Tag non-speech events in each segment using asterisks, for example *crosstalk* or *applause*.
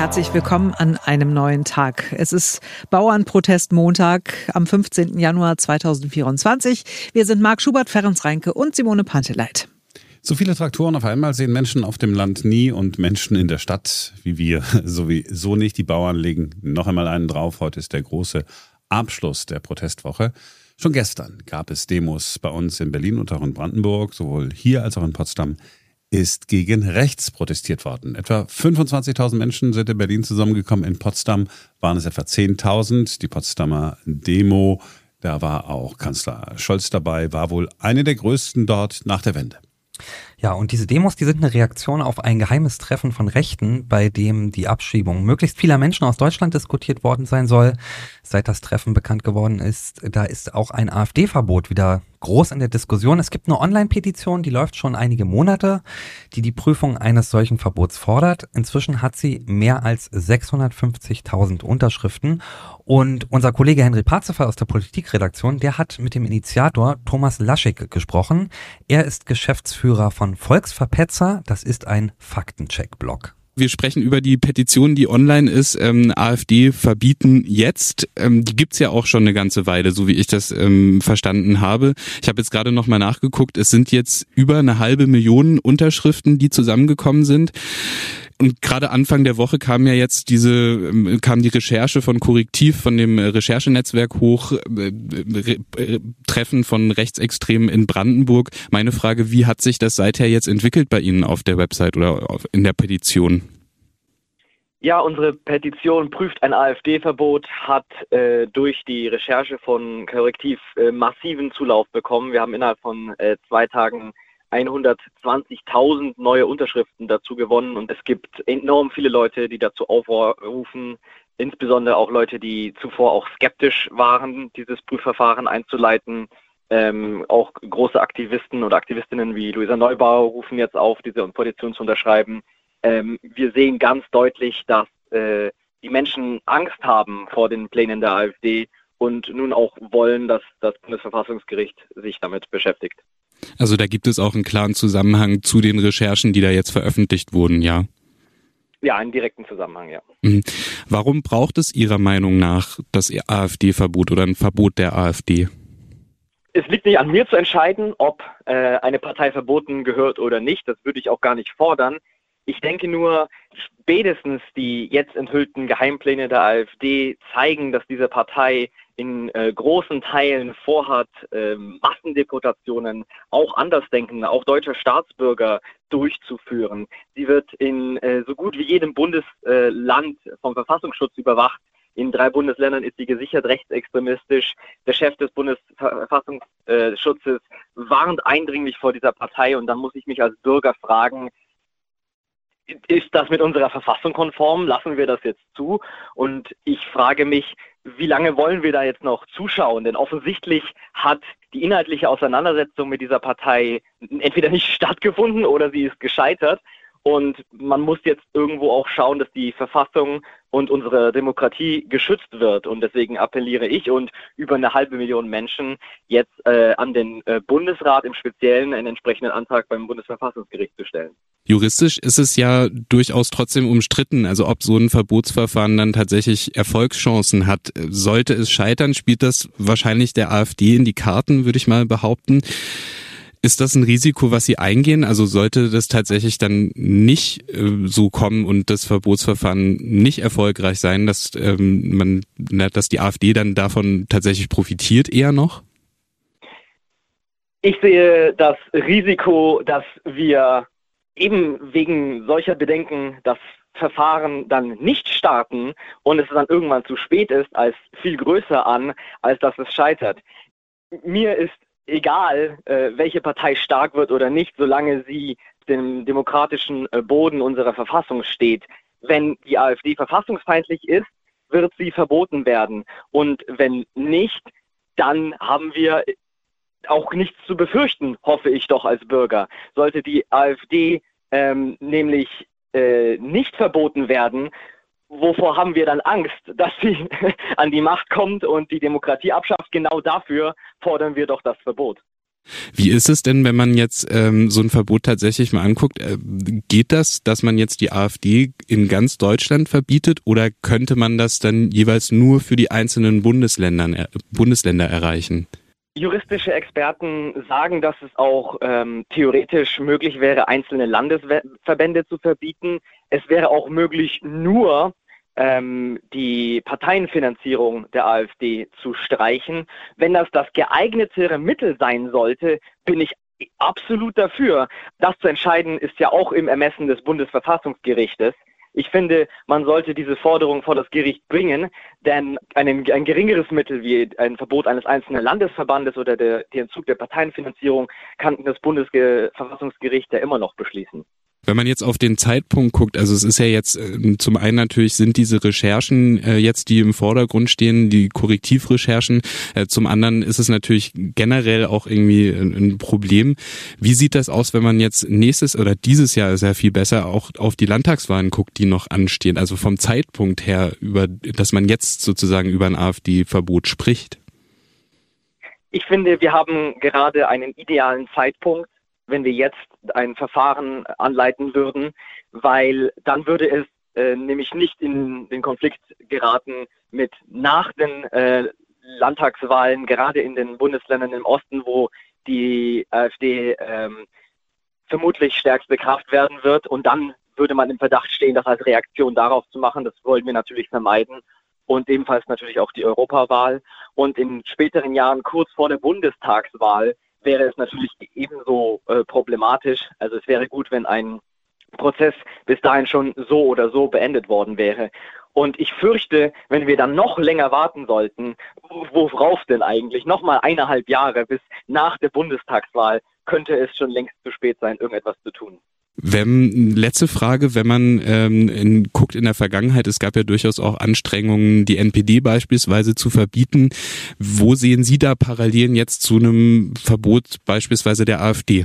Herzlich willkommen an einem neuen Tag. Es ist Bauernprotestmontag am 15. Januar 2024. Wir sind Marc Schubert, Ferenc Reinke und Simone Panteleit. So viele Traktoren auf einmal sehen Menschen auf dem Land nie und Menschen in der Stadt wie wir *laughs* sowieso nicht. Die Bauern legen noch einmal einen drauf. Heute ist der große Abschluss der Protestwoche. Schon gestern gab es Demos bei uns in Berlin und auch in Brandenburg, sowohl hier als auch in Potsdam ist gegen rechts protestiert worden. Etwa 25.000 Menschen sind in Berlin zusammengekommen. In Potsdam waren es etwa 10.000. Die Potsdamer Demo, da war auch Kanzler Scholz dabei, war wohl eine der größten dort nach der Wende. Ja, und diese Demos, die sind eine Reaktion auf ein geheimes Treffen von Rechten, bei dem die Abschiebung möglichst vieler Menschen aus Deutschland diskutiert worden sein soll. Seit das Treffen bekannt geworden ist, da ist auch ein AfD-Verbot wieder groß in der Diskussion. Es gibt eine Online-Petition, die läuft schon einige Monate, die die Prüfung eines solchen Verbots fordert. Inzwischen hat sie mehr als 650.000 Unterschriften. Und unser Kollege Henry Parzefer aus der Politikredaktion, der hat mit dem Initiator Thomas Laschig gesprochen. Er ist Geschäftsführer von Volksverpetzer. Das ist ein Faktencheck-Blog wir sprechen über die Petition, die online ist, ähm, AfD verbieten jetzt. Ähm, die gibt's ja auch schon eine ganze Weile, so wie ich das ähm, verstanden habe. Ich habe jetzt gerade nochmal nachgeguckt, es sind jetzt über eine halbe Million Unterschriften, die zusammengekommen sind. Und gerade Anfang der Woche kam ja jetzt diese, ähm, kam die Recherche von Korrektiv, von dem Recherchenetzwerk hoch, äh, äh, Treffen von Rechtsextremen in Brandenburg. Meine Frage, wie hat sich das seither jetzt entwickelt bei Ihnen auf der Website oder in der Petition? Ja, unsere Petition prüft ein AfD-Verbot, hat äh, durch die Recherche von Korrektiv äh, massiven Zulauf bekommen. Wir haben innerhalb von äh, zwei Tagen 120.000 neue Unterschriften dazu gewonnen und es gibt enorm viele Leute, die dazu aufrufen, insbesondere auch Leute, die zuvor auch skeptisch waren, dieses Prüfverfahren einzuleiten. Ähm, auch große Aktivisten oder Aktivistinnen wie Luisa Neubauer rufen jetzt auf, diese Petition zu unterschreiben. Ähm, wir sehen ganz deutlich, dass äh, die Menschen Angst haben vor den Plänen der AfD und nun auch wollen, dass das Bundesverfassungsgericht sich damit beschäftigt. Also da gibt es auch einen klaren Zusammenhang zu den Recherchen, die da jetzt veröffentlicht wurden, ja? Ja, einen direkten Zusammenhang, ja. Mhm. Warum braucht es Ihrer Meinung nach das AfD-Verbot oder ein Verbot der AfD? Es liegt nicht an mir zu entscheiden, ob äh, eine Partei verboten gehört oder nicht. Das würde ich auch gar nicht fordern. Ich denke nur, spätestens die jetzt enthüllten Geheimpläne der AfD zeigen, dass diese Partei in äh, großen Teilen vorhat, äh, Massendeportationen auch Andersdenkende, auch deutsche Staatsbürger durchzuführen. Sie wird in äh, so gut wie jedem Bundesland vom Verfassungsschutz überwacht. In drei Bundesländern ist sie gesichert rechtsextremistisch. Der Chef des Bundesverfassungsschutzes warnt eindringlich vor dieser Partei und dann muss ich mich als Bürger fragen, ist das mit unserer Verfassung konform? Lassen wir das jetzt zu? Und ich frage mich, wie lange wollen wir da jetzt noch zuschauen? Denn offensichtlich hat die inhaltliche Auseinandersetzung mit dieser Partei entweder nicht *laughs* stattgefunden oder sie ist gescheitert. Und man muss jetzt irgendwo auch schauen, dass die Verfassung und unsere Demokratie geschützt wird. Und deswegen appelliere ich und über eine halbe Million Menschen jetzt äh, an den äh, Bundesrat im Speziellen einen entsprechenden Antrag beim Bundesverfassungsgericht zu stellen. Juristisch ist es ja durchaus trotzdem umstritten, also ob so ein Verbotsverfahren dann tatsächlich Erfolgschancen hat. Sollte es scheitern, spielt das wahrscheinlich der AfD in die Karten, würde ich mal behaupten. Ist das ein Risiko, was Sie eingehen? Also sollte das tatsächlich dann nicht äh, so kommen und das Verbotsverfahren nicht erfolgreich sein, dass ähm, man, dass die AfD dann davon tatsächlich profitiert eher noch? Ich sehe das Risiko, dass wir eben wegen solcher Bedenken das Verfahren dann nicht starten und es dann irgendwann zu spät ist, als viel größer an, als dass es scheitert. Mir ist egal, äh, welche Partei stark wird oder nicht, solange sie dem demokratischen äh, Boden unserer Verfassung steht. Wenn die AfD verfassungsfeindlich ist, wird sie verboten werden. Und wenn nicht, dann haben wir auch nichts zu befürchten, hoffe ich doch als Bürger. Sollte die AfD ähm, nämlich äh, nicht verboten werden, wovor haben wir dann Angst, *laughs* dass sie an die Macht kommt und die Demokratie abschafft? Genau dafür fordern wir doch das Verbot. Wie ist es denn, wenn man jetzt ähm, so ein Verbot tatsächlich mal anguckt? Äh, geht das, dass man jetzt die AfD in ganz Deutschland verbietet oder könnte man das dann jeweils nur für die einzelnen Bundesländern, äh, Bundesländer erreichen? Juristische Experten sagen, dass es auch ähm, theoretisch möglich wäre, einzelne Landesverbände zu verbieten. Es wäre auch möglich, nur ähm, die Parteienfinanzierung der AfD zu streichen. Wenn das das geeignetere Mittel sein sollte, bin ich absolut dafür. Das zu entscheiden ist ja auch im Ermessen des Bundesverfassungsgerichtes. Ich finde, man sollte diese Forderung vor das Gericht bringen, denn ein, ein geringeres Mittel wie ein Verbot eines einzelnen Landesverbandes oder der, der Entzug der Parteienfinanzierung kann das Bundesverfassungsgericht ja immer noch beschließen. Wenn man jetzt auf den Zeitpunkt guckt, also es ist ja jetzt äh, zum einen natürlich sind diese Recherchen äh, jetzt, die im Vordergrund stehen, die Korrektivrecherchen. Äh, zum anderen ist es natürlich generell auch irgendwie ein, ein, Problem. Wie sieht das aus, wenn man jetzt nächstes oder dieses Jahr sehr viel besser auch auf die Landtagswahlen guckt, die noch anstehen? Also vom Zeitpunkt her, über, dass man jetzt sozusagen über ein AfD-Verbot spricht. Ich finde, wir haben gerade einen idealen Zeitpunkt wenn wir jetzt ein Verfahren anleiten würden, weil dann würde es äh, nämlich nicht in den Konflikt geraten mit nach den äh, Landtagswahlen, gerade in den Bundesländern im Osten, wo die AfD ähm, vermutlich stärkste Kraft werden wird. Und dann würde man im Verdacht stehen, das als Reaktion darauf zu machen. Das wollen wir natürlich vermeiden. Und ebenfalls natürlich auch die Europawahl. Und in späteren Jahren, kurz vor der Bundestagswahl, wäre es natürlich ebenso äh, problematisch. Also es wäre gut, wenn ein Prozess bis dahin schon so oder so beendet worden wäre. Und ich fürchte, wenn wir dann noch länger warten sollten, worauf denn eigentlich? Nochmal eineinhalb Jahre bis nach der Bundestagswahl könnte es schon längst zu spät sein, irgendetwas zu tun. Wenn, letzte Frage, wenn man ähm, in, guckt in der Vergangenheit, es gab ja durchaus auch Anstrengungen, die NPD beispielsweise zu verbieten. Wo sehen Sie da Parallelen jetzt zu einem Verbot beispielsweise der AfD?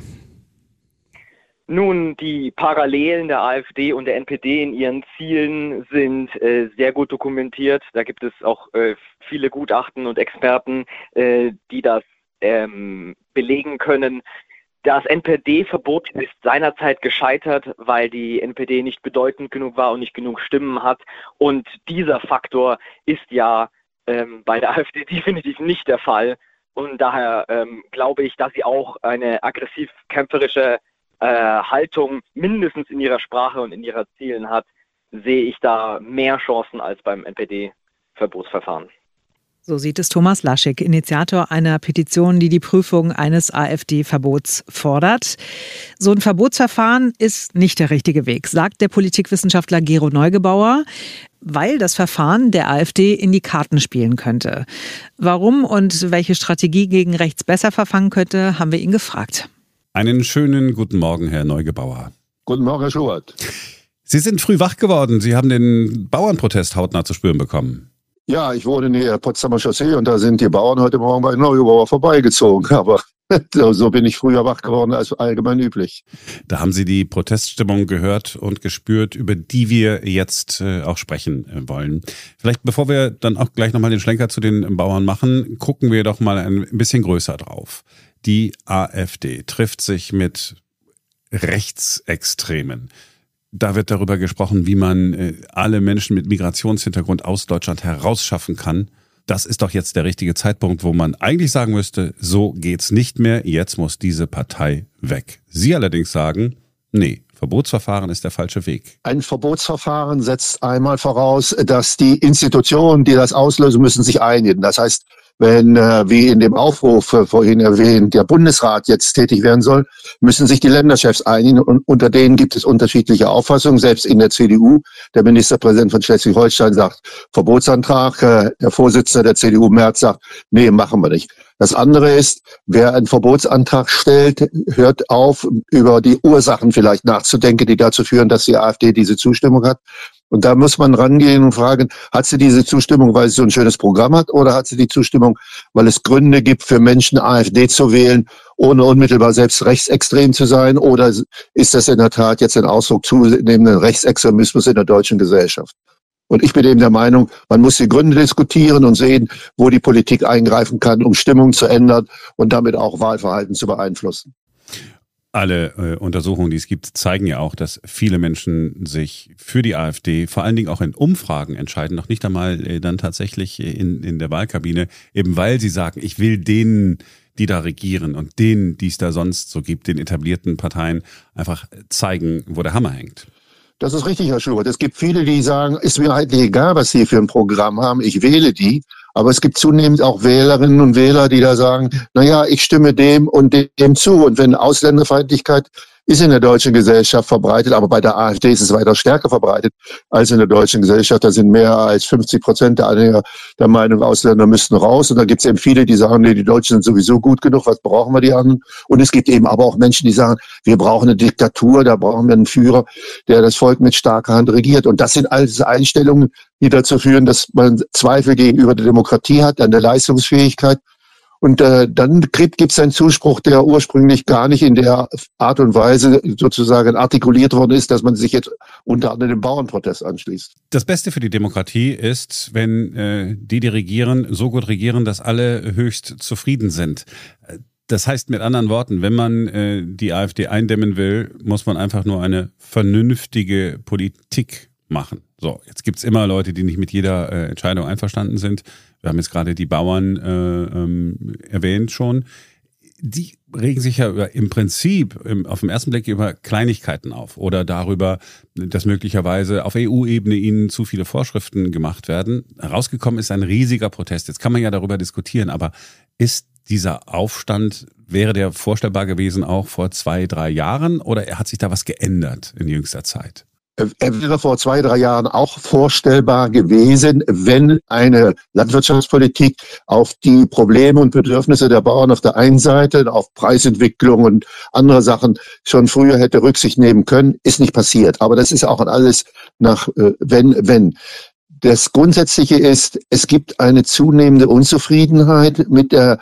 Nun, die Parallelen der AfD und der NPD in ihren Zielen sind äh, sehr gut dokumentiert. Da gibt es auch äh, viele Gutachten und Experten, äh, die das ähm, belegen können. Das NPD-Verbot ist seinerzeit gescheitert, weil die NPD nicht bedeutend genug war und nicht genug Stimmen hat. Und dieser Faktor ist ja ähm, bei der *laughs* AfD definitiv nicht der Fall. Und daher ähm, glaube ich, dass sie auch eine aggressiv-kämpferische äh, Haltung mindestens in ihrer Sprache und in ihrer Zielen hat, sehe ich da mehr Chancen als beim NPD-Verbotsverfahren. So sieht es Thomas Laschek, Initiator einer Petition, die die Prüfung eines AfD-Verbots fordert. So ein Verbotsverfahren ist nicht der richtige Weg, sagt der Politikwissenschaftler Gero Neugebauer, weil das Verfahren der AfD in die Karten spielen könnte. Warum und welche Strategie gegen rechts besser verfangen könnte, haben wir ihn gefragt. Einen schönen guten Morgen, Herr Neugebauer. Guten Morgen, Herr Schubert. Sie sind früh wach geworden. Sie haben den Bauernprotest hautnah zu spüren bekommen. Ja, ich wohne in der Potsdamer Chaussee und da sind die Bauern heute Morgen bei Neubauer vorbeigezogen. *laughs* Aber so bin ich früher wach geworden als allgemein üblich. Da haben Sie die Proteststimmung gehört und gespürt, über die wir jetzt äh, auch sprechen äh, wollen. Vielleicht bevor wir dann auch gleich nochmal den Schlenker zu den Bauern machen, gucken wir doch mal ein bisschen größer drauf. Die AfD trifft sich mit Rechtsextremen. Da wird darüber gesprochen, wie man äh, alle Menschen mit Migrationshintergrund aus Deutschland herausschaffen kann. Das ist doch jetzt der richtige Zeitpunkt, wo man eigentlich sagen müsste, so geht's nicht mehr, jetzt muss diese Partei weg. Sie allerdings sagen, nee, Verbotsverfahren ist der falsche Weg. Ein Verbotsverfahren setzt einmal voraus, dass die Institutionen, die das auslösen müssen, sich einigen. Das heißt, wenn, äh, wie in dem Aufruf äh, vorhin erwähnt, der Bundesrat jetzt tätig werden soll, müssen sich die Länderchefs einigen und unter denen gibt es unterschiedliche Auffassungen. Selbst in der CDU, der Ministerpräsident von Schleswig-Holstein sagt Verbotsantrag, äh, der Vorsitzende der CDU Merz sagt, nee, machen wir nicht. Das andere ist, wer einen Verbotsantrag stellt, hört auf, über die Ursachen vielleicht nachzudenken, die dazu führen, dass die AfD diese Zustimmung hat. Und da muss man rangehen und fragen, hat sie diese Zustimmung, weil sie so ein schönes Programm hat, oder hat sie die Zustimmung, weil es Gründe gibt für Menschen, AfD zu wählen, ohne unmittelbar selbst rechtsextrem zu sein? Oder ist das in der Tat jetzt ein Ausdruck zunehmenden Rechtsextremismus in der deutschen Gesellschaft? Und ich bin eben der Meinung, man muss die Gründe diskutieren und sehen, wo die Politik eingreifen kann, um Stimmung zu ändern und damit auch Wahlverhalten zu beeinflussen. Alle äh, Untersuchungen, die es gibt, zeigen ja auch, dass viele Menschen sich für die AfD vor allen Dingen auch in Umfragen entscheiden, noch nicht einmal äh, dann tatsächlich in, in der Wahlkabine, eben weil sie sagen, ich will denen, die da regieren und denen, die es da sonst so gibt, den etablierten Parteien, einfach zeigen, wo der Hammer hängt. Das ist richtig, Herr Schubert. Es gibt viele, die sagen, ist mir eigentlich egal, was Sie für ein Programm haben, ich wähle die. Aber es gibt zunehmend auch Wählerinnen und Wähler, die da sagen, na ja, ich stimme dem und dem zu. Und wenn Ausländerfeindlichkeit ist in der deutschen Gesellschaft verbreitet, aber bei der AfD ist es weiter stärker verbreitet als in der deutschen Gesellschaft. Da sind mehr als 50 Prozent der Anhänger der Meinung, Ausländer müssten raus. Und da gibt es eben viele, die sagen, nee, die Deutschen sind sowieso gut genug, was brauchen wir die anderen? Und es gibt eben aber auch Menschen, die sagen, wir brauchen eine Diktatur, da brauchen wir einen Führer, der das Volk mit starker Hand regiert. Und das sind alles Einstellungen, die dazu führen, dass man Zweifel gegenüber der Demokratie hat, an der Leistungsfähigkeit und äh, dann gibt es einen Zuspruch, der ursprünglich gar nicht in der Art und Weise sozusagen artikuliert worden ist, dass man sich jetzt unter anderem dem Bauernprotest anschließt. Das Beste für die Demokratie ist, wenn äh, die, die regieren, so gut regieren, dass alle höchst zufrieden sind. Das heißt mit anderen Worten, wenn man äh, die AfD eindämmen will, muss man einfach nur eine vernünftige Politik machen. So, jetzt gibt's immer Leute, die nicht mit jeder äh, Entscheidung einverstanden sind. Wir haben jetzt gerade die Bauern äh, ähm, erwähnt schon. Die regen sich ja über, im Prinzip im, auf den ersten Blick über Kleinigkeiten auf oder darüber, dass möglicherweise auf EU-Ebene ihnen zu viele Vorschriften gemacht werden. Herausgekommen ist ein riesiger Protest. Jetzt kann man ja darüber diskutieren, aber ist dieser Aufstand, wäre der vorstellbar gewesen auch vor zwei, drei Jahren oder hat sich da was geändert in jüngster Zeit? Er wäre vor zwei, drei Jahren auch vorstellbar gewesen, wenn eine Landwirtschaftspolitik auf die Probleme und Bedürfnisse der Bauern auf der einen Seite, auf Preisentwicklung und andere Sachen schon früher hätte Rücksicht nehmen können. Ist nicht passiert. Aber das ist auch alles nach äh, wenn, wenn. Das Grundsätzliche ist, es gibt eine zunehmende Unzufriedenheit mit der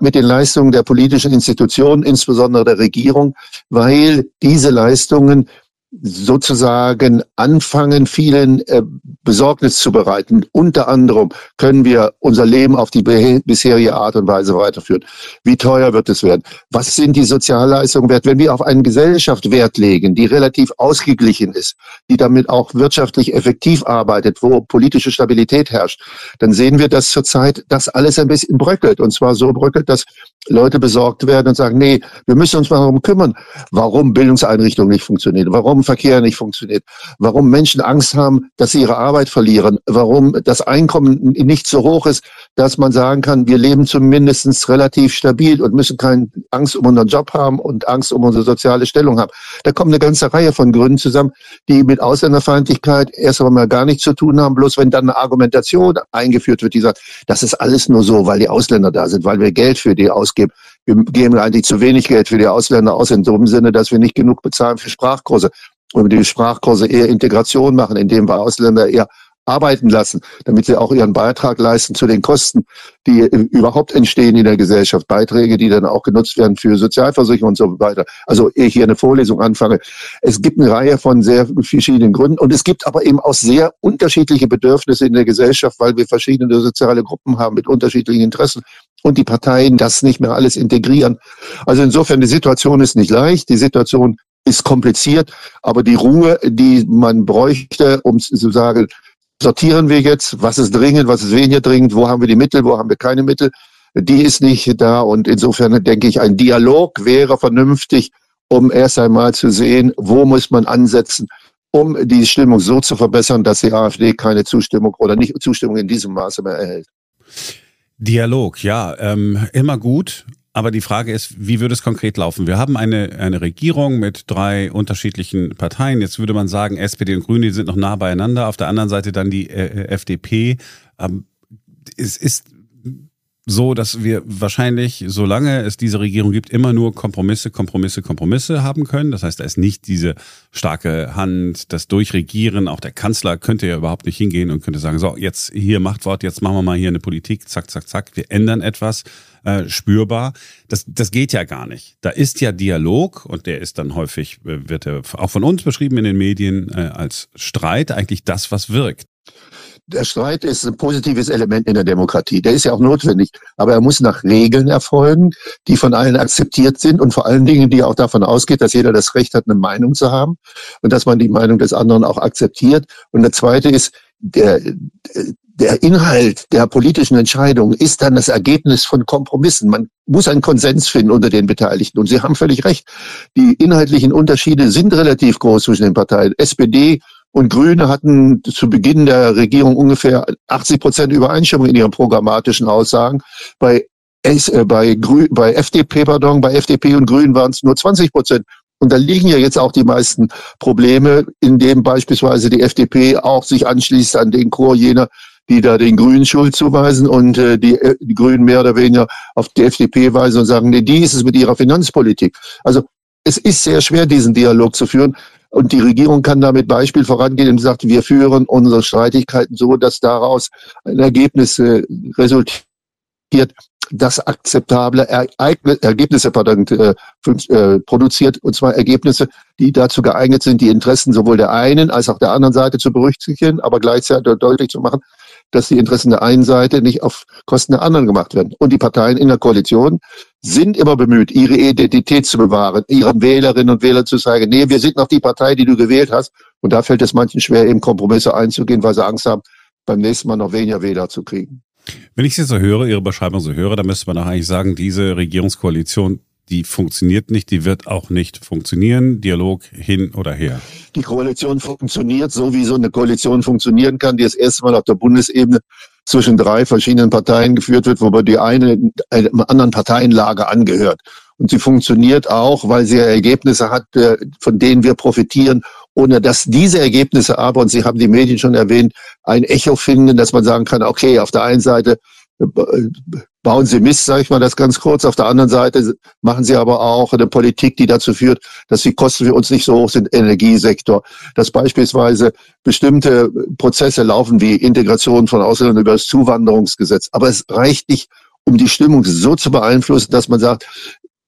mit den Leistungen der politischen Institutionen, insbesondere der Regierung, weil diese Leistungen sozusagen anfangen, vielen äh, Besorgnis zu bereiten. Unter anderem können wir unser Leben auf die bisherige Art und Weise weiterführen. Wie teuer wird es werden? Was sind die Sozialleistungen wert? Wenn wir auf eine Gesellschaft Wert legen, die relativ ausgeglichen ist, die damit auch wirtschaftlich effektiv arbeitet, wo politische Stabilität herrscht, dann sehen wir, dass zurzeit das alles ein bisschen bröckelt. Und zwar so bröckelt, dass Leute besorgt werden und sagen, nee, wir müssen uns mal darum kümmern, warum Bildungseinrichtungen nicht funktionieren, warum Verkehr nicht funktioniert, warum Menschen Angst haben, dass sie ihre Arbeit verlieren, warum das Einkommen nicht so hoch ist, dass man sagen kann, wir leben zumindest relativ stabil und müssen keine Angst um unseren Job haben und Angst um unsere soziale Stellung haben. Da kommt eine ganze Reihe von Gründen zusammen, die mit Ausländerfeindlichkeit erst einmal gar nichts zu tun haben. Bloß wenn dann eine Argumentation eingeführt wird, die sagt, das ist alles nur so, weil die Ausländer da sind, weil wir Geld für die ausgeben. Wir geben eigentlich zu wenig Geld für die Ausländer aus, in so einem Sinne, dass wir nicht genug bezahlen für Sprachkurse und die Sprachkurse eher Integration machen, indem wir Ausländer eher arbeiten lassen, damit sie auch ihren Beitrag leisten zu den Kosten, die überhaupt entstehen in der Gesellschaft. Beiträge, die dann auch genutzt werden für Sozialversicherung und so weiter. Also ehe ich hier eine Vorlesung anfange. Es gibt eine Reihe von sehr verschiedenen Gründen und es gibt aber eben auch sehr unterschiedliche Bedürfnisse in der Gesellschaft, weil wir verschiedene soziale Gruppen haben mit unterschiedlichen Interessen und die Parteien das nicht mehr alles integrieren. Also insofern, die Situation ist nicht leicht. Die Situation ist kompliziert, aber die Ruhe, die man bräuchte, um zu sagen, sortieren wir jetzt, was ist dringend, was ist weniger dringend, wo haben wir die Mittel, wo haben wir keine Mittel, die ist nicht da und insofern denke ich, ein Dialog wäre vernünftig, um erst einmal zu sehen, wo muss man ansetzen, um die Stimmung so zu verbessern, dass die AfD keine Zustimmung oder nicht Zustimmung in diesem Maße mehr erhält. Dialog, ja, ähm, immer gut. Aber die Frage ist, wie würde es konkret laufen? Wir haben eine, eine Regierung mit drei unterschiedlichen Parteien. Jetzt würde man sagen, SPD und Grüne sind noch nah beieinander. Auf der anderen Seite dann die äh, FDP. Ähm, es ist so, dass wir wahrscheinlich, solange es diese Regierung gibt, immer nur Kompromisse, Kompromisse, Kompromisse haben können. Das heißt, da ist nicht diese starke Hand, das Durchregieren. Auch der Kanzler könnte ja überhaupt nicht hingehen und könnte sagen, so, jetzt hier Machtwort, jetzt machen wir mal hier eine Politik, zack, zack, zack, wir ändern etwas äh, spürbar. Das, das geht ja gar nicht. Da ist ja Dialog und der ist dann häufig, äh, wird er auch von uns beschrieben in den Medien äh, als Streit, eigentlich das, was wirkt. Der Streit ist ein positives Element in der Demokratie. Der ist ja auch notwendig. Aber er muss nach Regeln erfolgen, die von allen akzeptiert sind und vor allen Dingen, die auch davon ausgeht, dass jeder das Recht hat, eine Meinung zu haben und dass man die Meinung des anderen auch akzeptiert. Und der zweite ist, der, der Inhalt der politischen Entscheidung ist dann das Ergebnis von Kompromissen. Man muss einen Konsens finden unter den Beteiligten. Und Sie haben völlig recht. Die inhaltlichen Unterschiede sind relativ groß zwischen den Parteien. SPD und Grüne hatten zu Beginn der Regierung ungefähr 80 Prozent Übereinstimmung in ihren programmatischen Aussagen. Bei, äh, bei, Grü, bei FDP, pardon, bei FDP und Grünen waren es nur 20 Prozent. Und da liegen ja jetzt auch die meisten Probleme, indem beispielsweise die FDP auch sich anschließt an den Chor jener, die da den Grünen Schuld zuweisen und äh, die, äh, die Grünen mehr oder weniger auf die FDP weisen und sagen, nee, die ist es mit ihrer Finanzpolitik. Also es ist sehr schwer, diesen Dialog zu führen. Und die Regierung kann damit Beispiel vorangehen und sagt, wir führen unsere Streitigkeiten so, dass daraus ein Ergebnis äh, resultiert, das akzeptable Ergebnisse äh, äh, produziert, und zwar Ergebnisse, die dazu geeignet sind, die Interessen sowohl der einen als auch der anderen Seite zu berücksichtigen, aber gleichzeitig deutlich zu machen, dass die Interessen der einen Seite nicht auf Kosten der anderen gemacht werden. Und die Parteien in der Koalition sind immer bemüht, ihre Identität zu bewahren, ihren Wählerinnen und Wählern zu sagen, nee, wir sind noch die Partei, die du gewählt hast. Und da fällt es manchen schwer, eben Kompromisse einzugehen, weil sie Angst haben, beim nächsten Mal noch weniger Wähler zu kriegen. Wenn ich Sie so höre, Ihre Beschreibung so höre, dann müsste man doch eigentlich sagen, diese Regierungskoalition die funktioniert nicht, die wird auch nicht funktionieren. Dialog hin oder her. Die Koalition funktioniert so, wie so eine Koalition funktionieren kann, die das erste Mal auf der Bundesebene zwischen drei verschiedenen Parteien geführt wird, wobei die eine einem anderen Parteienlager angehört. Und sie funktioniert auch, weil sie Ergebnisse hat, äh, von denen wir profitieren, ohne dass diese Ergebnisse aber, und Sie haben die Medien schon erwähnt, ein Echo finden, dass man sagen kann, okay, auf der einen Seite bauen sie Mist, sage ich mal das ganz kurz. Auf der anderen Seite machen sie aber auch eine Politik, die dazu führt, dass die Kosten für uns nicht so hoch sind Energiesektor. Dass beispielsweise bestimmte Prozesse laufen wie Integration von Ausländern über das Zuwanderungsgesetz. Aber es reicht nicht, um die Stimmung so zu beeinflussen, dass man sagt,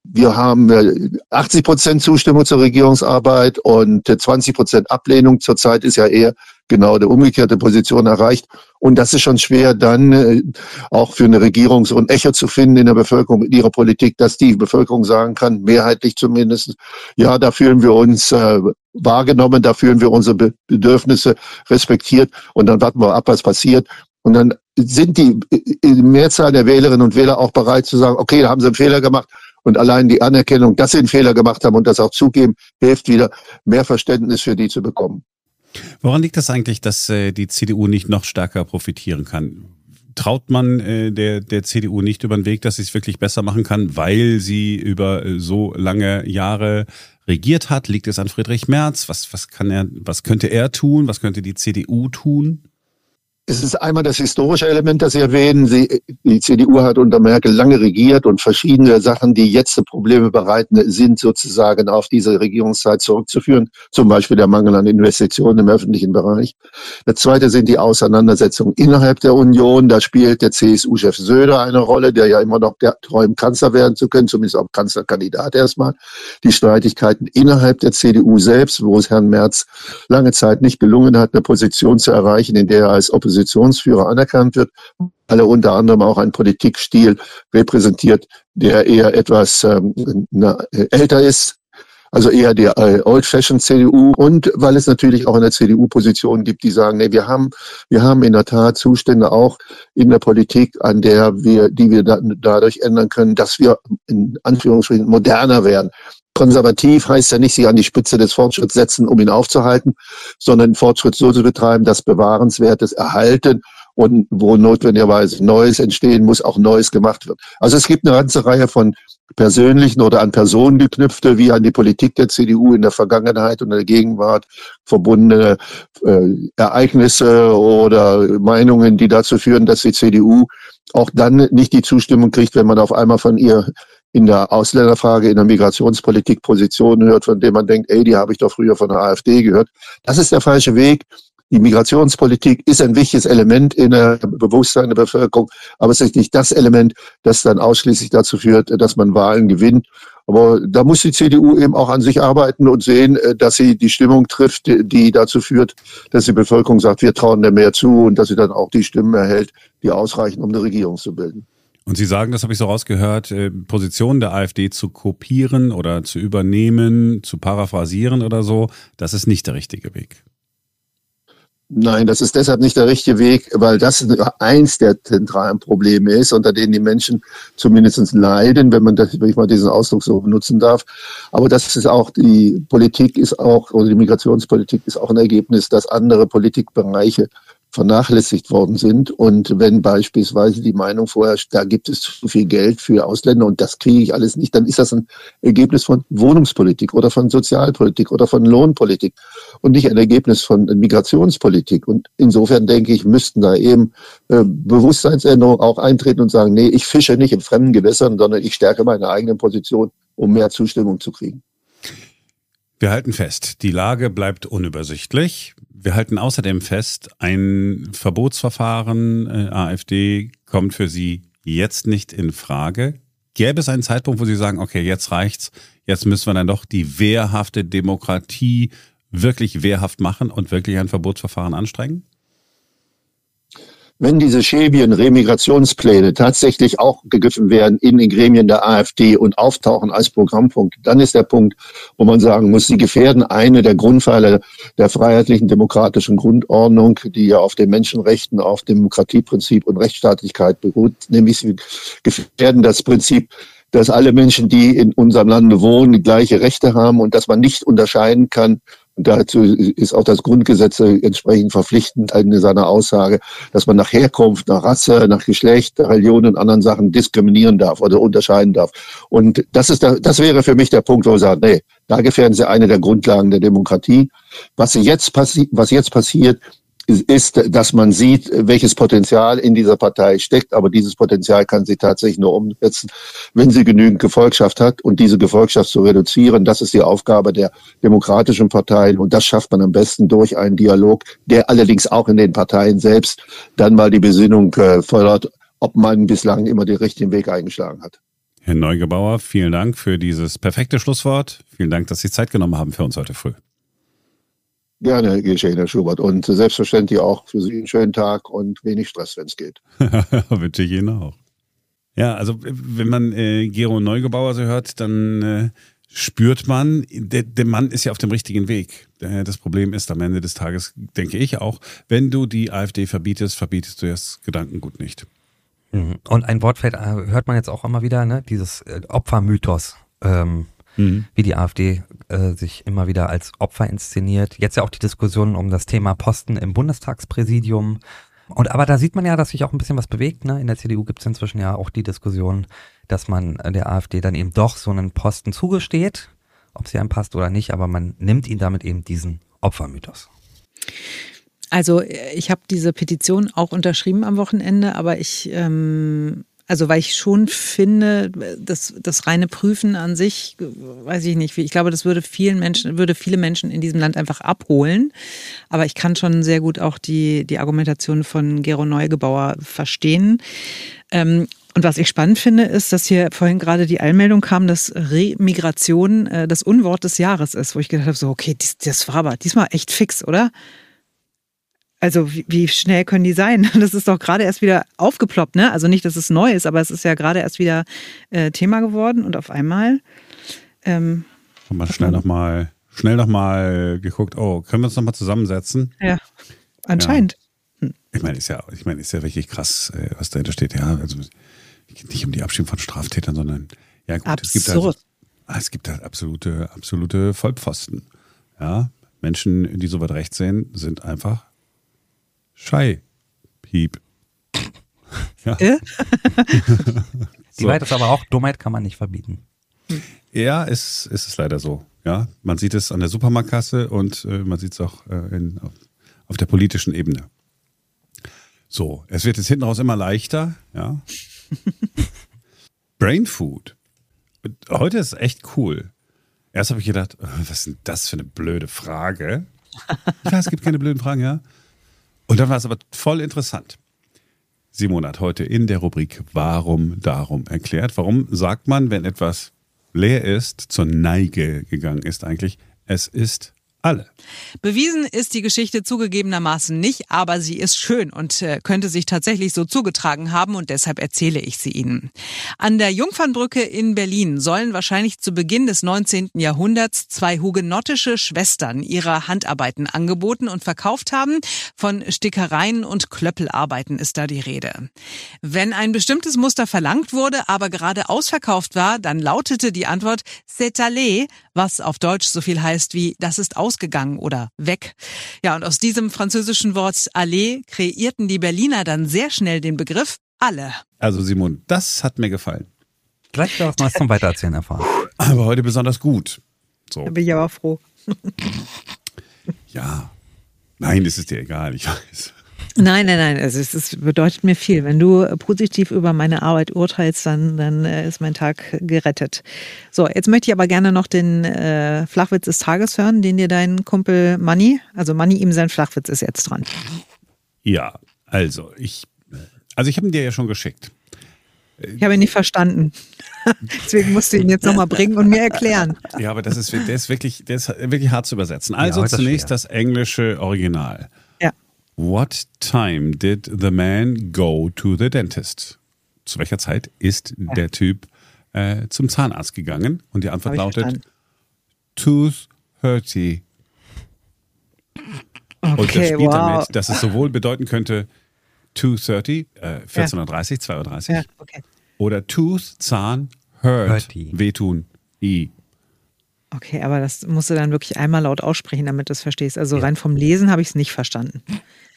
wir haben 80 äh, Prozent Zustimmung zur Regierungsarbeit und 20 äh, Prozent Ablehnung. Zurzeit ist ja eher genau der umgekehrte Position erreicht. Und das ist schon schwer, dann äh, auch für eine Regierung so ein Echo zu finden in der Bevölkerung mit ihrer Politik, dass die Bevölkerung sagen kann, mehrheitlich zumindest, ja, da fühlen wir uns äh, wahrgenommen, da fühlen wir unsere Bedürfnisse respektiert und dann warten wir ab, was passiert. Und dann sind die, die Mehrzahl der Wählerinnen und Wähler auch bereit zu sagen, okay, da haben sie einen Fehler gemacht, und allein die Anerkennung, dass sie einen Fehler gemacht haben und das auch zugeben, hilft wieder, mehr Verständnis für die zu bekommen. Woran liegt das eigentlich, dass äh, die CDU nicht noch stärker profitieren kann? Traut man äh, der, der CDU nicht über den Weg, dass sie es wirklich besser machen kann, weil sie über äh, so lange Jahre regiert hat? Liegt es an Friedrich Merz? Was, was, kann er, was könnte er tun? Was könnte die CDU tun? Es ist einmal das historische Element, das Sie erwähnen. Sie, die CDU hat unter Merkel lange regiert und verschiedene Sachen, die jetzt Probleme bereiten, sind sozusagen auf diese Regierungszeit zurückzuführen. Zum Beispiel der Mangel an Investitionen im öffentlichen Bereich. Das zweite sind die Auseinandersetzungen innerhalb der Union. Da spielt der CSU-Chef Söder eine Rolle, der ja immer noch träumt, Kanzler werden zu können, zumindest auch Kanzlerkandidat erstmal. Die Streitigkeiten innerhalb der CDU selbst, wo es Herrn Merz lange Zeit nicht gelungen hat, eine Position zu erreichen, in der er als Opposition Oppositionsführer anerkannt wird, er unter anderem auch einen Politikstil repräsentiert, der eher etwas ähm, na, älter ist, also eher die äh, old-fashioned CDU und weil es natürlich auch in der CDU Positionen gibt, die sagen, nee, wir haben, wir haben in der Tat Zustände auch in der Politik, an der wir, die wir da, dadurch ändern können, dass wir in Anführungsstrichen moderner werden. Konservativ heißt ja nicht, sich an die Spitze des Fortschritts setzen, um ihn aufzuhalten, sondern Fortschritt so zu betreiben, dass Bewahrenswertes erhalten und wo notwendigerweise Neues entstehen muss, auch Neues gemacht wird. Also es gibt eine ganze Reihe von persönlichen oder an Personen geknüpfte, wie an die Politik der CDU in der Vergangenheit und der Gegenwart verbundene äh, Ereignisse oder Meinungen, die dazu führen, dass die CDU auch dann nicht die Zustimmung kriegt, wenn man auf einmal von ihr in der Ausländerfrage, in der Migrationspolitik Positionen hört, von denen man denkt, ey, die habe ich doch früher von der AfD gehört. Das ist der falsche Weg. Die Migrationspolitik ist ein wichtiges Element in der Bewusstsein der Bevölkerung, aber es ist nicht das Element, das dann ausschließlich dazu führt, dass man Wahlen gewinnt. Aber da muss die CDU eben auch an sich arbeiten und sehen, äh, dass sie die Stimmung trifft, die dazu führt, dass die Bevölkerung sagt, wir trauen der mehr zu und dass sie dann auch die Stimmen erhält, die ausreichen, um eine Regierung zu bilden. Und Sie sagen, das habe ich so rausgehört, äh, Positionen der AfD zu kopieren oder zu übernehmen, zu paraphrasieren oder so, das ist nicht der richtige Weg. Nein, das ist deshalb nicht der richtige Weg, weil das eins der zentralen Probleme ist, unter denen die Menschen zumindest leiden, wenn man das, wenn ich mal diesen Ausdruck so benutzen darf. Aber das ist auch die Politik ist auch, oder die Migrationspolitik ist auch ein Ergebnis, dass andere Politikbereiche vernachlässigt worden sind. Und wenn beispielsweise die Meinung vorherrscht, da gibt es zu viel Geld für Ausländer und das kriege ich alles nicht, dann ist das ein Ergebnis von Wohnungspolitik oder von Sozialpolitik oder von Lohnpolitik und nicht ein Ergebnis von Migrationspolitik. Und insofern denke ich, müssten da eben äh, Bewusstseinsänderungen auch eintreten und sagen, nee, ich fische nicht in fremden Gewässern, sondern ich stärke meine eigene Position, um mehr Zustimmung zu kriegen. Wir halten fest, die Lage bleibt unübersichtlich. Wir halten außerdem fest, ein Verbotsverfahren äh, AfD kommt für Sie jetzt nicht in Frage. Gäbe es einen Zeitpunkt, wo Sie sagen, okay, jetzt reicht's, jetzt müssen wir dann doch die wehrhafte Demokratie wirklich wehrhaft machen und wirklich ein Verbotsverfahren anstrengen? Wenn diese Schäbien Remigrationspläne tatsächlich auch gegriffen werden in den Gremien der AfD und auftauchen als Programmpunkt, dann ist der Punkt, wo man sagen muss, sie gefährden eine der Grundpfeiler der freiheitlichen demokratischen Grundordnung, die ja auf den Menschenrechten, auf Demokratieprinzip und Rechtsstaatlichkeit beruht, nämlich sie gefährden das Prinzip dass alle Menschen, die in unserem Lande wohnen, gleiche Rechte haben und dass man nicht unterscheiden kann, dazu ist auch das Grundgesetz entsprechend verpflichtend in seiner Aussage, dass man nach Herkunft, nach Rasse, nach Geschlecht, Religion und anderen Sachen diskriminieren darf oder unterscheiden darf. Und das ist das wäre für mich der Punkt, wo wir sagen, nee, da gefährden sie eine der Grundlagen der Demokratie. Was jetzt, passi was jetzt passiert, ist, dass man sieht, welches Potenzial in dieser Partei steckt. Aber dieses Potenzial kann sie tatsächlich nur umsetzen, wenn sie genügend Gefolgschaft hat. Und diese Gefolgschaft zu reduzieren, das ist die Aufgabe der demokratischen Parteien. Und das schafft man am besten durch einen Dialog, der allerdings auch in den Parteien selbst dann mal die Besinnung äh, fördert, ob man bislang immer den richtigen Weg eingeschlagen hat. Herr Neugebauer, vielen Dank für dieses perfekte Schlusswort. Vielen Dank, dass Sie Zeit genommen haben für uns heute früh. Gerne geschehen, Herr Schubert. Und selbstverständlich auch für Sie einen schönen Tag und wenig Stress, wenn es geht. *laughs* Wünsche ich Ihnen auch. Ja, also wenn man äh, Gero Neugebauer so hört, dann äh, spürt man, der, der Mann ist ja auf dem richtigen Weg. Das Problem ist am Ende des Tages, denke ich auch, wenn du die AfD verbietest, verbietest du das Gedankengut nicht. Mhm. Und ein Wortfeld äh, hört man jetzt auch immer wieder, ne? dieses äh, Opfermythos. Ähm, mhm. wie die AfD äh, sich immer wieder als Opfer inszeniert. Jetzt ja auch die Diskussion um das Thema Posten im Bundestagspräsidium. Und aber da sieht man ja, dass sich auch ein bisschen was bewegt. Ne? In der CDU gibt es inzwischen ja auch die Diskussion, dass man der AfD dann eben doch so einen Posten zugesteht, ob sie einem passt oder nicht, aber man nimmt ihn damit eben diesen Opfermythos. Also ich habe diese Petition auch unterschrieben am Wochenende, aber ich ähm, also weil ich schon finde, das, das reine Prüfen an sich, weiß ich nicht, ich glaube, das würde vielen Menschen, würde viele Menschen in diesem Land einfach abholen. Aber ich kann schon sehr gut auch die, die Argumentation von Gero Neugebauer verstehen. Ähm, und was ich spannend finde, ist, dass hier vorhin gerade die Allmeldung kam, dass Remigration äh, das Unwort des Jahres ist, wo ich gedacht habe, so, okay, dies, das war aber diesmal echt fix, oder? Also wie, wie, schnell können die sein? *laughs* Das ist doch gerade erst wieder aufgeploppt, ne? Also nicht, dass es neu ist, aber es ist ja gerade erst wieder äh, Thema geworden und auf einmal. Ähm, Haben wir schnell nochmal schnell noch mal geguckt, oh, können wir uns nochmal zusammensetzen? Ja, anscheinend. Ja. Ich meine, ist ja, ich meine, ist ja richtig krass, äh, was dahinter steht. Ja, also nicht um die Abschiebung von Straftätern, sondern ja gut, Absurd. es gibt halt, es gibt halt absolute, absolute Vollpfosten. Ja, Menschen, die so weit rechts sehen, sind einfach Schei. Piep. *laughs* ja. Äh? Die so. Wahrheit ist aber auch, Dummheit kann man nicht verbieten. Ja, ist, ist es leider so. Ja, man sieht es an der Supermarktkasse und äh, man sieht es auch äh, in, auf, auf, der politischen Ebene. So, es wird jetzt hinten raus immer leichter. Ja. *laughs* Brain Food. Heute ist echt cool. Erst habe ich gedacht, äh, was ist denn das für eine blöde Frage? Ja, es gibt keine blöden Fragen, ja. Und dann war es aber voll interessant. Simon hat heute in der Rubrik Warum darum erklärt. Warum sagt man, wenn etwas leer ist, zur Neige gegangen ist eigentlich. Es ist alle. Bewiesen ist die Geschichte zugegebenermaßen nicht, aber sie ist schön und äh, könnte sich tatsächlich so zugetragen haben und deshalb erzähle ich sie Ihnen. An der Jungfernbrücke in Berlin sollen wahrscheinlich zu Beginn des 19. Jahrhunderts zwei hugenottische Schwestern ihre Handarbeiten angeboten und verkauft haben. Von Stickereien und Klöppelarbeiten ist da die Rede. Wenn ein bestimmtes Muster verlangt wurde, aber gerade ausverkauft war, dann lautete die Antwort C'est allé, was auf Deutsch so viel heißt wie das ist aus ausgegangen oder weg. Ja, und aus diesem französischen Wort aller kreierten die Berliner dann sehr schnell den Begriff alle. Also Simon, das hat mir gefallen. Gleich wieder was Neues zum Weitererzählen erfahren. Aber heute besonders gut. So. Da bin ich aber froh. ja. Nein, das ist dir egal, ich weiß. Nein, nein, nein. Also es, es bedeutet mir viel. Wenn du positiv über meine Arbeit urteilst, dann, dann äh, ist mein Tag gerettet. So, jetzt möchte ich aber gerne noch den äh, Flachwitz des Tages hören, den dir dein Kumpel Manni, also Manni ihm sein Flachwitz ist jetzt dran. Ja, also ich, also ich habe ihn dir ja schon geschickt. Ich habe ihn nicht verstanden. *laughs* Deswegen musst du ihn jetzt nochmal bringen und mir erklären. Ja, aber das ist, der ist wirklich, der ist wirklich hart zu übersetzen. Also ja, zunächst das englische Original. What time did the man go to the dentist? Zu welcher Zeit ist ja. der Typ äh, zum Zahnarzt gegangen? Und die Antwort lautet Tooth hurty. Okay, und das spielt wow. damit, dass es sowohl bedeuten könnte 2.30, äh, 14.30 Uhr, 2.30 Uhr. Ja, okay. Oder Tooth, Zahn, hurt, Hurty. wehtun, i. Okay, aber das musst du dann wirklich einmal laut aussprechen, damit du es verstehst. Also rein vom Lesen habe ich es nicht verstanden.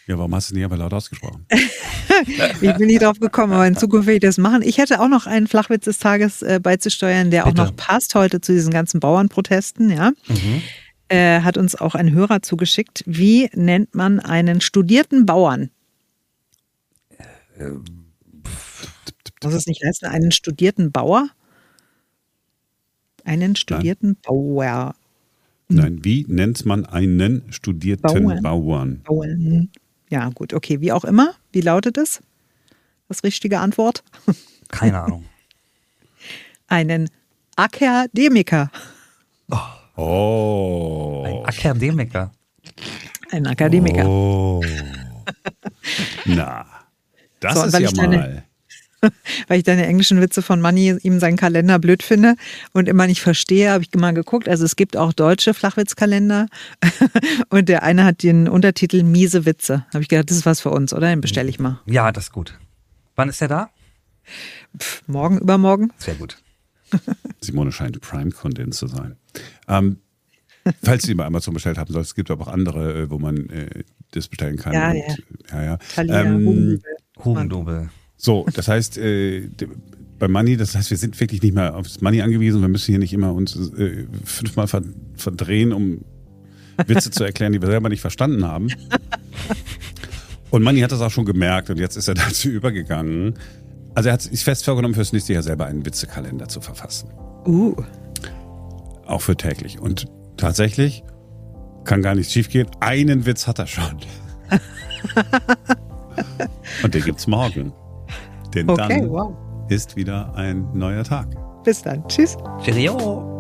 Ja, warum hast du es nicht aber laut ausgesprochen? *laughs* ich bin nicht drauf gekommen, aber in Zukunft will ich das machen. Ich hätte auch noch einen Flachwitz des Tages äh, beizusteuern, der Bitte. auch noch passt heute zu diesen ganzen Bauernprotesten. Ja. Mhm. Äh, hat uns auch ein Hörer zugeschickt. Wie nennt man einen studierten Bauern? Muss es nicht heißen, einen studierten Bauer? Einen studierten Nein. Bauer. Nein, wie nennt man einen studierten Bauern? Bauern? Bauern. Ja, gut, okay. Wie auch immer. Wie lautet es? Das richtige Antwort? Keine Ahnung. *laughs* Einen Akademiker. Oh. Ein Akademiker. Ein Akademiker. Oh. *laughs* Na, das so, ist ja mal. Deine, *laughs* weil ich deine englischen Witze von Manni ihm seinen Kalender blöd finde und immer nicht verstehe, habe ich mal geguckt. Also es gibt auch deutsche Flachwitzkalender *laughs* und der eine hat den Untertitel Miese Witze. Habe ich gedacht, das ist was für uns, oder? Den bestelle ich mal. Ja, das ist gut. Wann ist der da? Pff, morgen, übermorgen. Sehr gut. *laughs* Simone scheint Prime-Kundin zu sein. Ähm, falls Sie mal Amazon bestellt haben sollten, es gibt aber auch andere, äh, wo man äh, das bestellen kann. Ja, und, ja. ja, ja. Thalia, ähm, Hugendubel. So, das heißt, äh, bei Money, das heißt, wir sind wirklich nicht mehr aufs Money angewiesen. Wir müssen hier nicht immer uns äh, fünfmal verdrehen, um Witze zu erklären, die wir selber nicht verstanden haben. Und Money hat das auch schon gemerkt und jetzt ist er *laughs* dazu übergegangen. Also er hat sich fest vorgenommen, fürs nächste Jahr selber einen Witzekalender zu verfassen. Uh. Auch für täglich. Und tatsächlich kann gar nichts schiefgehen. Einen Witz hat er schon. *laughs* und den gibt's morgen. Denn okay, dann wow. ist wieder ein neuer Tag. Bis dann. Tschüss. Cheerio.